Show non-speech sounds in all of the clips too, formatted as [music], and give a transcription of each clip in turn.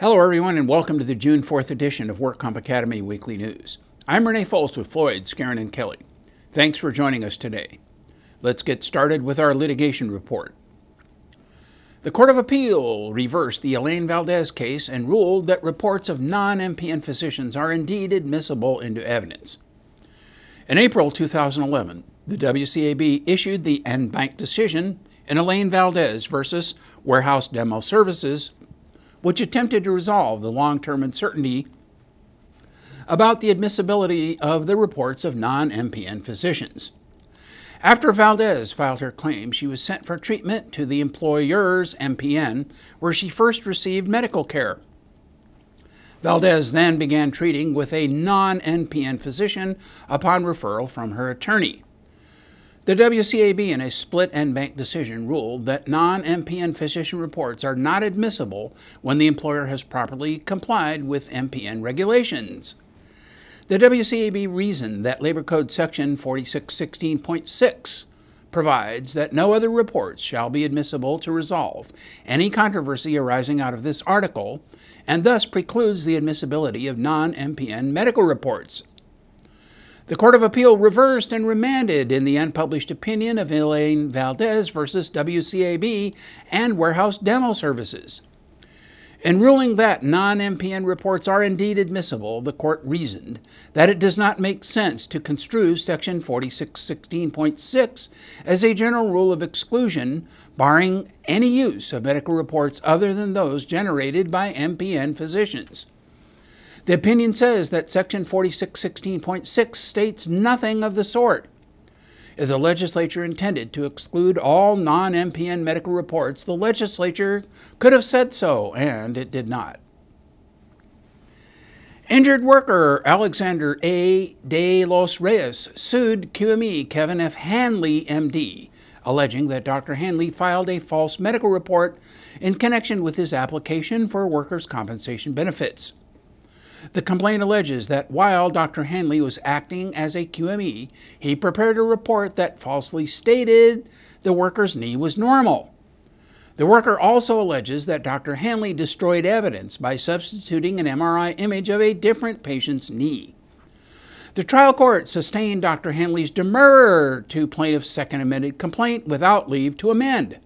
Hello, everyone, and welcome to the June 4th edition of WorkComp Academy Weekly News. I'm Renee Fols with Floyd, Skeren, and Kelly. Thanks for joining us today. Let's get started with our litigation report. The Court of Appeal reversed the Elaine Valdez case and ruled that reports of non MPN physicians are indeed admissible into evidence. In April 2011, the WCAB issued the en banc decision in Elaine Valdez versus Warehouse Demo Services, which attempted to resolve the long term uncertainty about the admissibility of the reports of non MPN physicians. After Valdez filed her claim, she was sent for treatment to the employer's MPN, where she first received medical care. Valdez then began treating with a non MPN physician upon referral from her attorney. The WCAB, in a split en banc decision, ruled that non MPN physician reports are not admissible when the employer has properly complied with MPN regulations. The WCAB reasoned that Labor Code Section 4616.6 provides that no other reports shall be admissible to resolve any controversy arising out of this article, and thus precludes the admissibility of non MPN medical reports. The Court of Appeal reversed and remanded in the unpublished opinion of Elaine Valdez versus WCAB and Warehouse Demo Services. In ruling that non MPN reports are indeed admissible, the court reasoned that it does not make sense to construe Section 4616.6 as a general rule of exclusion, barring any use of medical reports other than those generated by MPN physicians. The opinion says that Section 4616.6 states nothing of the sort. If the legislature intended to exclude all non MPN medical reports, the legislature could have said so, and it did not. Injured worker Alexander A. de los Reyes sued QME Kevin F. Hanley, MD, alleging that Dr. Hanley filed a false medical report in connection with his application for workers' compensation benefits. The complaint alleges that while Dr. Hanley was acting as a QME, he prepared a report that falsely stated the worker's knee was normal. The worker also alleges that Dr. Hanley destroyed evidence by substituting an MRI image of a different patient's knee. The trial court sustained Dr. Hanley's demurrer to plaintiff's second amended complaint without leave to amend.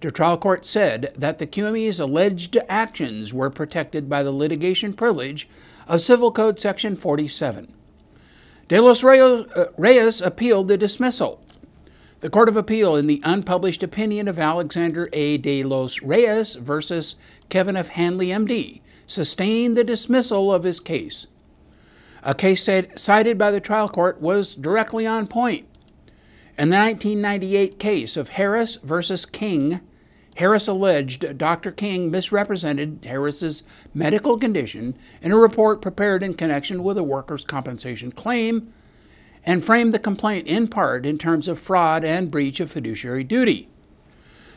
The trial court said that the QME's alleged actions were protected by the litigation privilege of Civil Code Section 47. De los uh, Reyes appealed the dismissal. The Court of Appeal, in the unpublished opinion of Alexander A. de los Reyes versus Kevin F. Hanley, MD, sustained the dismissal of his case. A case cited by the trial court was directly on point. In the 1998 case of Harris versus King, Harris alleged Dr. King misrepresented Harris's medical condition in a report prepared in connection with a workers' compensation claim and framed the complaint in part in terms of fraud and breach of fiduciary duty.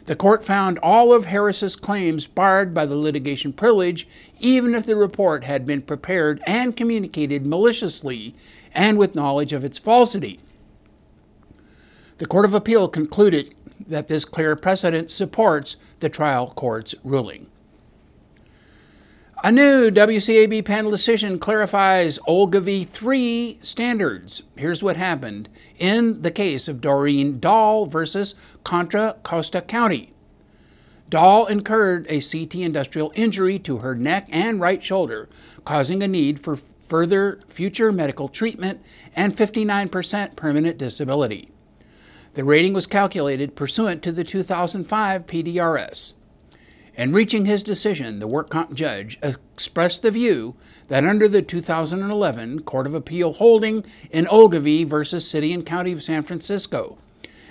The court found all of Harris's claims barred by the litigation privilege, even if the report had been prepared and communicated maliciously and with knowledge of its falsity. The Court of Appeal concluded that this clear precedent supports the trial court's ruling. A new WCAB panel decision clarifies Ogilvie standards. Here's what happened in the case of Doreen Dahl versus Contra Costa County. Dahl incurred a CT industrial injury to her neck and right shoulder, causing a need for further future medical treatment and 59% permanent disability. The rating was calculated pursuant to the 2005 PDRS. In reaching his decision, the work comp judge expressed the view that under the 2011 Court of Appeal holding in Ogilvie v. City and County of San Francisco,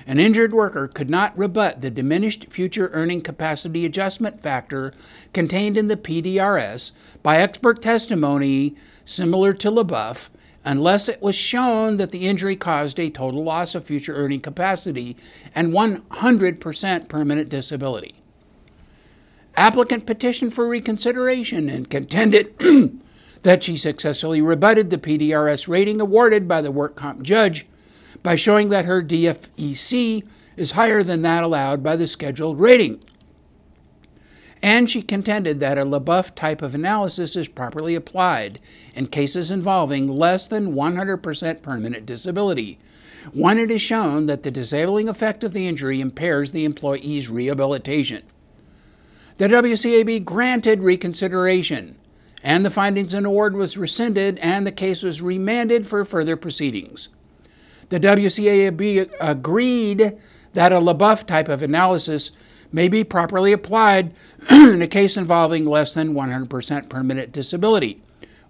an injured worker could not rebut the diminished future earning capacity adjustment factor contained in the PDRS by expert testimony similar to LeBoeuf unless it was shown that the injury caused a total loss of future earning capacity and 100% permanent disability. Applicant petitioned for reconsideration and contended [clears throat] that she successfully rebutted the PDRS rating awarded by the work comp judge by showing that her DFEC is higher than that allowed by the scheduled rating. And she contended that a LeBoeuf type of analysis is properly applied in cases involving less than 100% permanent disability, when it is shown that the disabling effect of the injury impairs the employee's rehabilitation. The WCAB granted reconsideration, and the findings and award was rescinded, and the case was remanded for further proceedings. The WCAB agreed that a LeBoeuf type of analysis may be properly applied [clears throat] in a case involving less than 100% permanent disability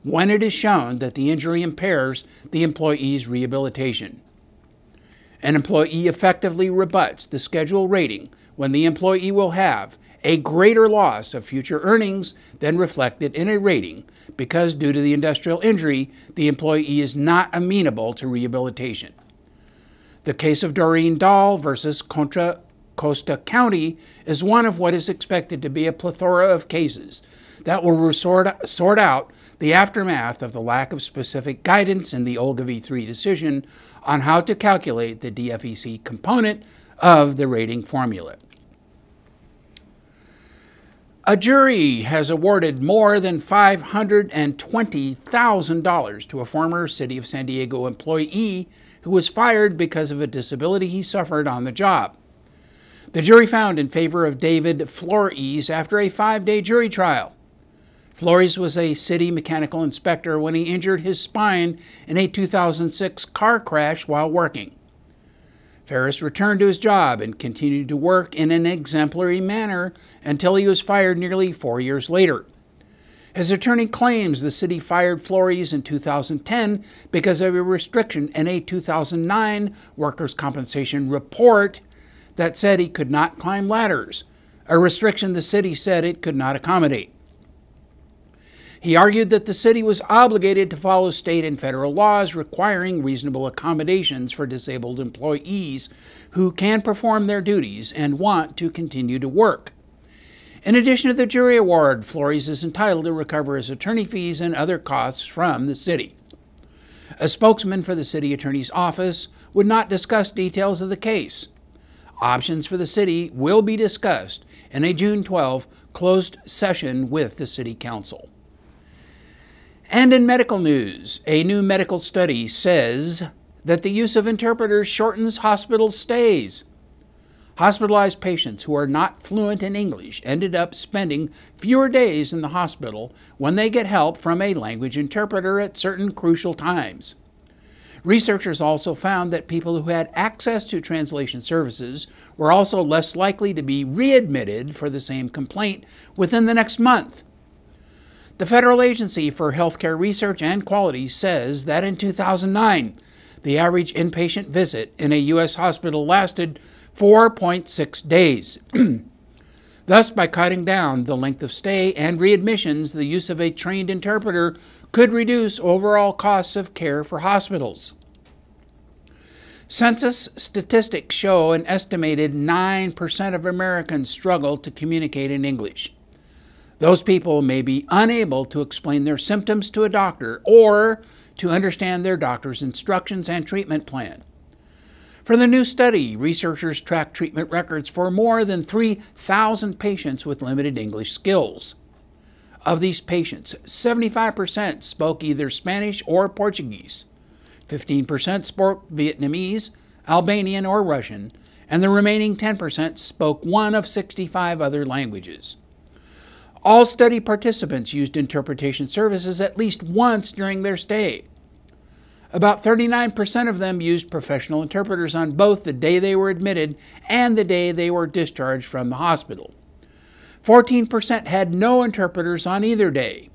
when it is shown that the injury impairs the employee's rehabilitation. An employee effectively rebuts the schedule rating when the employee will have a greater loss of future earnings than reflected in a rating because, due to the industrial injury, the employee is not amenable to rehabilitation. The case of Doreen Dahl versus Contra Costa County is one of what is expected to be a plethora of cases that will sort, sort out the aftermath of the lack of specific guidance in the Ogilvie decision on how to calculate the DFEC component of the rating formula. A jury has awarded more than $520,000 to a former City of San Diego employee who was fired because of a disability he suffered on the job. The jury found in favor of David Flores after a five day jury trial. Flores was a city mechanical inspector when he injured his spine in a 2006 car crash while working. Flores returned to his job and continued to work in an exemplary manner until he was fired nearly four years later. His attorney claims the city fired Flores in 2010 because of a restriction in a 2009 workers' compensation report that said he could not climb ladders, a restriction the city said it could not accommodate. He argued that the city was obligated to follow state and federal laws requiring reasonable accommodations for disabled employees who can perform their duties and want to continue to work. In addition to the jury award, Flores is entitled to recover his attorney fees and other costs from the city. A spokesman for the city attorney's office would not discuss details of the case. Options for the city will be discussed in a June 12 closed session with the city council. And in medical news, a new medical study says that the use of interpreters shortens hospital stays. Hospitalized patients who are not fluent in English ended up spending fewer days in the hospital when they get help from a language interpreter at certain crucial times. Researchers also found that people who had access to translation services were also less likely to be readmitted for the same complaint within the next month. The Federal Agency for Healthcare Research and Quality says that in 2009, the average inpatient visit in a U.S. hospital lasted 4.6 days. [clears throat] Thus, by cutting down the length of stay and readmissions, the use of a trained interpreter could reduce overall costs of care for hospitals. Census statistics show an estimated 9% of Americans struggle to communicate in English. Those people may be unable to explain their symptoms to a doctor or to understand their doctor's instructions and treatment plan. For the new study, researchers tracked treatment records for more than 3,000 patients with limited English skills. Of these patients, 75% spoke either Spanish or Portuguese, 15% spoke Vietnamese, Albanian, or Russian, and the remaining 10% spoke one of 65 other languages. All study participants used interpretation services at least once during their stay. About 39% of them used professional interpreters on both the day they were admitted and the day they were discharged from the hospital. 14% had no interpreters on either day.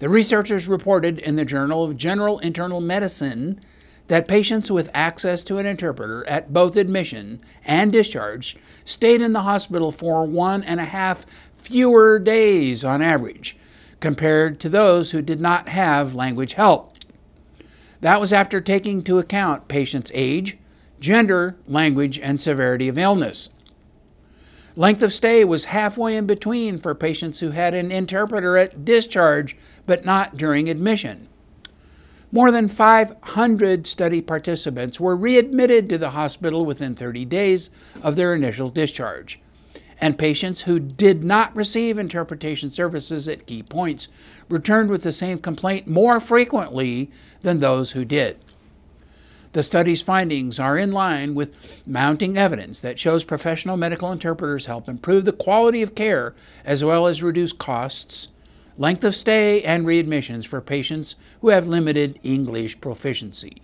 The researchers reported in the Journal of General Internal Medicine that patients with access to an interpreter at both admission and discharge stayed in the hospital for one and a half fewer days on average compared to those who did not have language help. That was after taking into account patients' age, gender, language, and severity of illness. Length of stay was halfway in between for patients who had an interpreter at discharge but not during admission. More than 500 study participants were readmitted to the hospital within 30 days of their initial discharge, and patients who did not receive interpretation services at key points returned with the same complaint more frequently than those who did. The study's findings are in line with mounting evidence that shows professional medical interpreters help improve the quality of care as well as reduce costs, length of stay, and readmissions for patients who have limited English proficiency.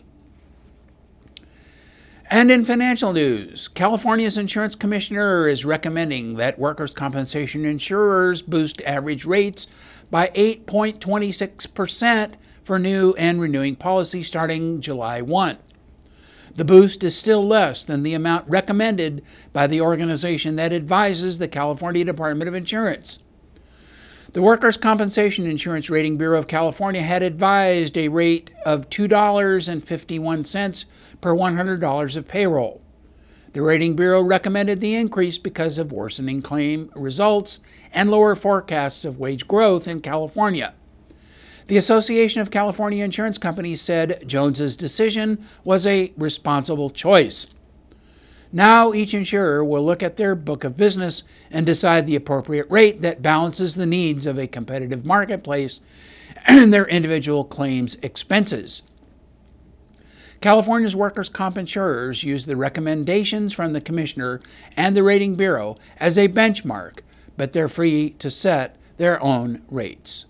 And in financial news, California's insurance commissioner is recommending that workers' compensation insurers boost average rates by 8.26% for new and renewing policies starting July 1. The boost is still less than the amount recommended by the organization that advises the California Department of Insurance. The Workers' Compensation Insurance Rating Bureau of California had advised a rate of $2.51 per $100 of payroll. The Rating Bureau recommended the increase because of worsening claim results and lower forecasts of wage growth in California. The Association of California Insurance Companies said Jones's decision was a responsible choice. Now, each insurer will look at their book of business and decide the appropriate rate that balances the needs of a competitive marketplace and their individual claims expenses. California's workers' comp insurers use the recommendations from the Commissioner and the Rating Bureau as a benchmark, but they're free to set their own rates.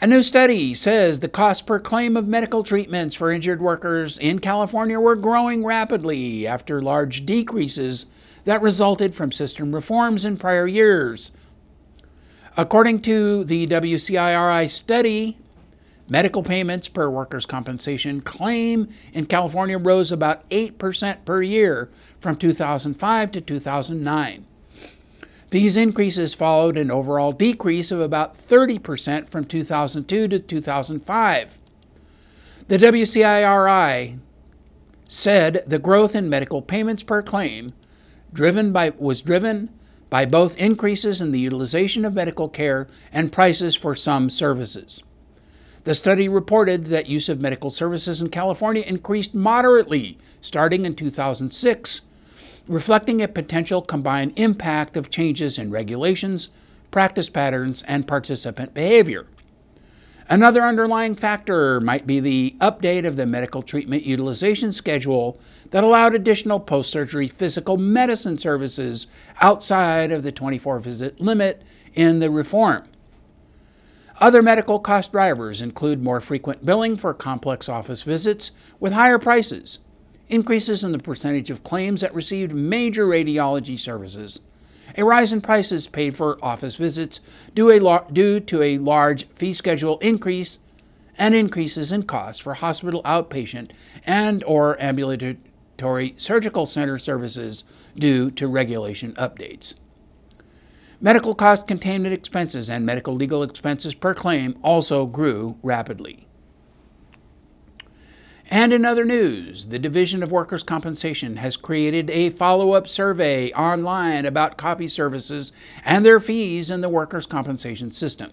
A new study says the cost per claim of medical treatments for injured workers in California were growing rapidly after large decreases that resulted from system reforms in prior years. According to the WCIRB study, medical payments per workers' compensation claim in California rose about 8% per year from 2005 to 2009. These increases followed an overall decrease of about 30% from 2002 to 2005. The WCIRB said the growth in medical payments per claim driven by, was driven by both increases in the utilization of medical care and prices for some services. The study reported that use of medical services in California increased moderately starting in 2006 reflecting a potential combined impact of changes in regulations, practice patterns, and participant behavior. Another underlying factor might be the update of the medical treatment utilization schedule that allowed additional post surgery physical medicine services outside of the 24 visit limit in the reform. Other medical cost drivers include more frequent billing for complex office visits with higher prices increases in the percentage of claims that received major radiology services, a rise in prices paid for office visits due, due to a large fee schedule increase, and increases in costs for hospital outpatient and or ambulatory surgical center services due to regulation updates. Medical cost containment expenses and medical legal expenses per claim also grew rapidly. And in other news, the Division of Workers' Compensation has created a follow up survey online about copy services and their fees in the workers' compensation system.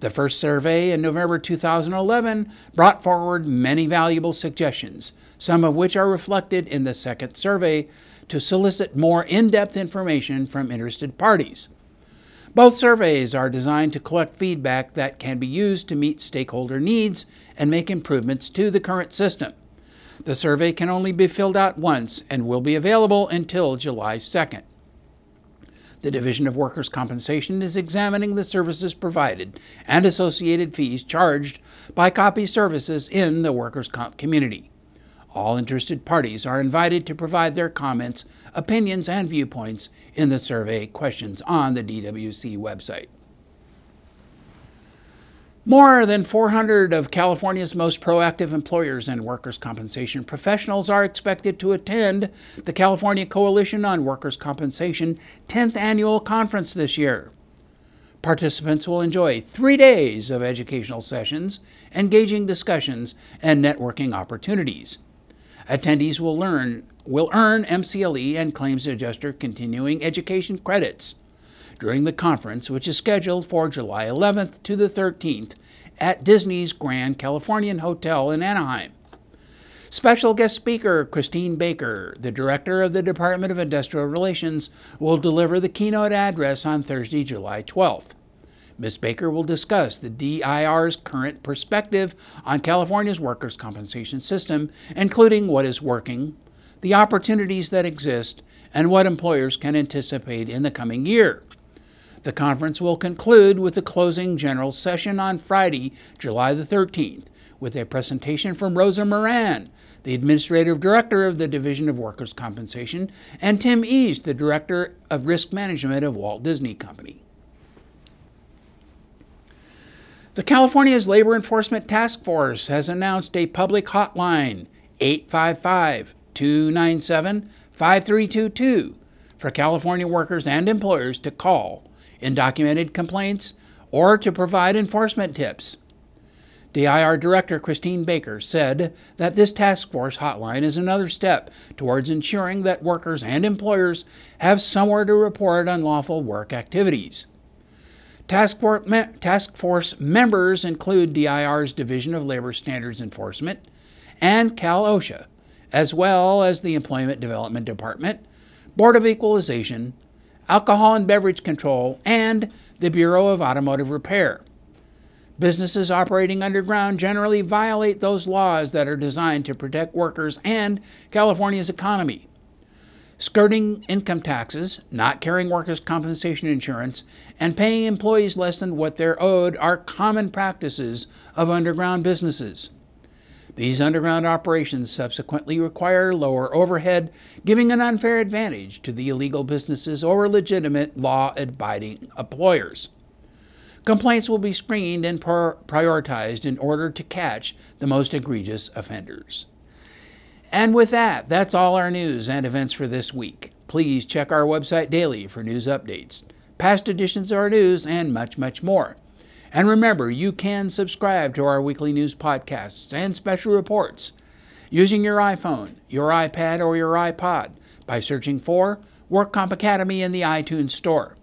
The first survey in November 2011 brought forward many valuable suggestions, some of which are reflected in the second survey to solicit more in depth information from interested parties. Both surveys are designed to collect feedback that can be used to meet stakeholder needs and make improvements to the current system. The survey can only be filled out once and will be available until July 2nd. The Division of Workers' Compensation is examining the services provided and associated fees charged by copy services in the workers' comp community. All interested parties are invited to provide their comments, opinions, and viewpoints in the survey questions on the DWC website. More than 400 of California's most proactive employers and workers' compensation professionals are expected to attend the California Coalition on Workers' Compensation 10th annual conference this year. Participants will enjoy three days of educational sessions, engaging discussions, and networking opportunities. Attendees will learn will earn MCLE and claims adjuster continuing education credits during the conference, which is scheduled for July 11th to the 13th at Disney's Grand Californian Hotel in Anaheim. Special guest speaker Christine Baker, the director of the Department of Industrial Relations, will deliver the keynote address on Thursday, July 12th. Ms. Baker will discuss the DIR's current perspective on California's workers' compensation system, including what is working, the opportunities that exist, and what employers can anticipate in the coming year. The conference will conclude with the closing general session on Friday, July the 13th, with a presentation from Rosa Moran, the Administrative Director of the Division of Workers' Compensation, and Tim East, the Director of Risk Management of Walt Disney Company. The California's Labor Enforcement Task Force has announced a public hotline 855 297 5322 for California workers and employers to call in documented complaints or to provide enforcement tips. DIR Director Christine Baker said that this task force hotline is another step towards ensuring that workers and employers have somewhere to report unlawful work activities. Task, for, me, task force members include DIR's Division of Labor Standards Enforcement and Cal OSHA, as well as the Employment Development Department, Board of Equalization, Alcohol and Beverage Control, and the Bureau of Automotive Repair. Businesses operating underground generally violate those laws that are designed to protect workers and California's economy. Skirting income taxes, not carrying workers' compensation insurance, and paying employees less than what they're owed are common practices of underground businesses. These underground operations subsequently require lower overhead, giving an unfair advantage to the illegal businesses or legitimate law abiding employers. Complaints will be screened and prioritized in order to catch the most egregious offenders. And with that, that's all our news and events for this week. Please check our website daily for news updates, past editions of our news, and much, much more. And remember, you can subscribe to our weekly news podcasts and special reports using your iPhone, your iPad, or your iPod by searching for WorkComp Academy in the iTunes Store.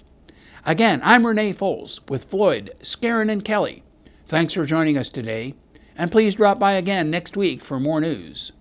Again, I'm Renee Foles with Floyd, Skeren, and Kelly. Thanks for joining us today, and please drop by again next week for more news.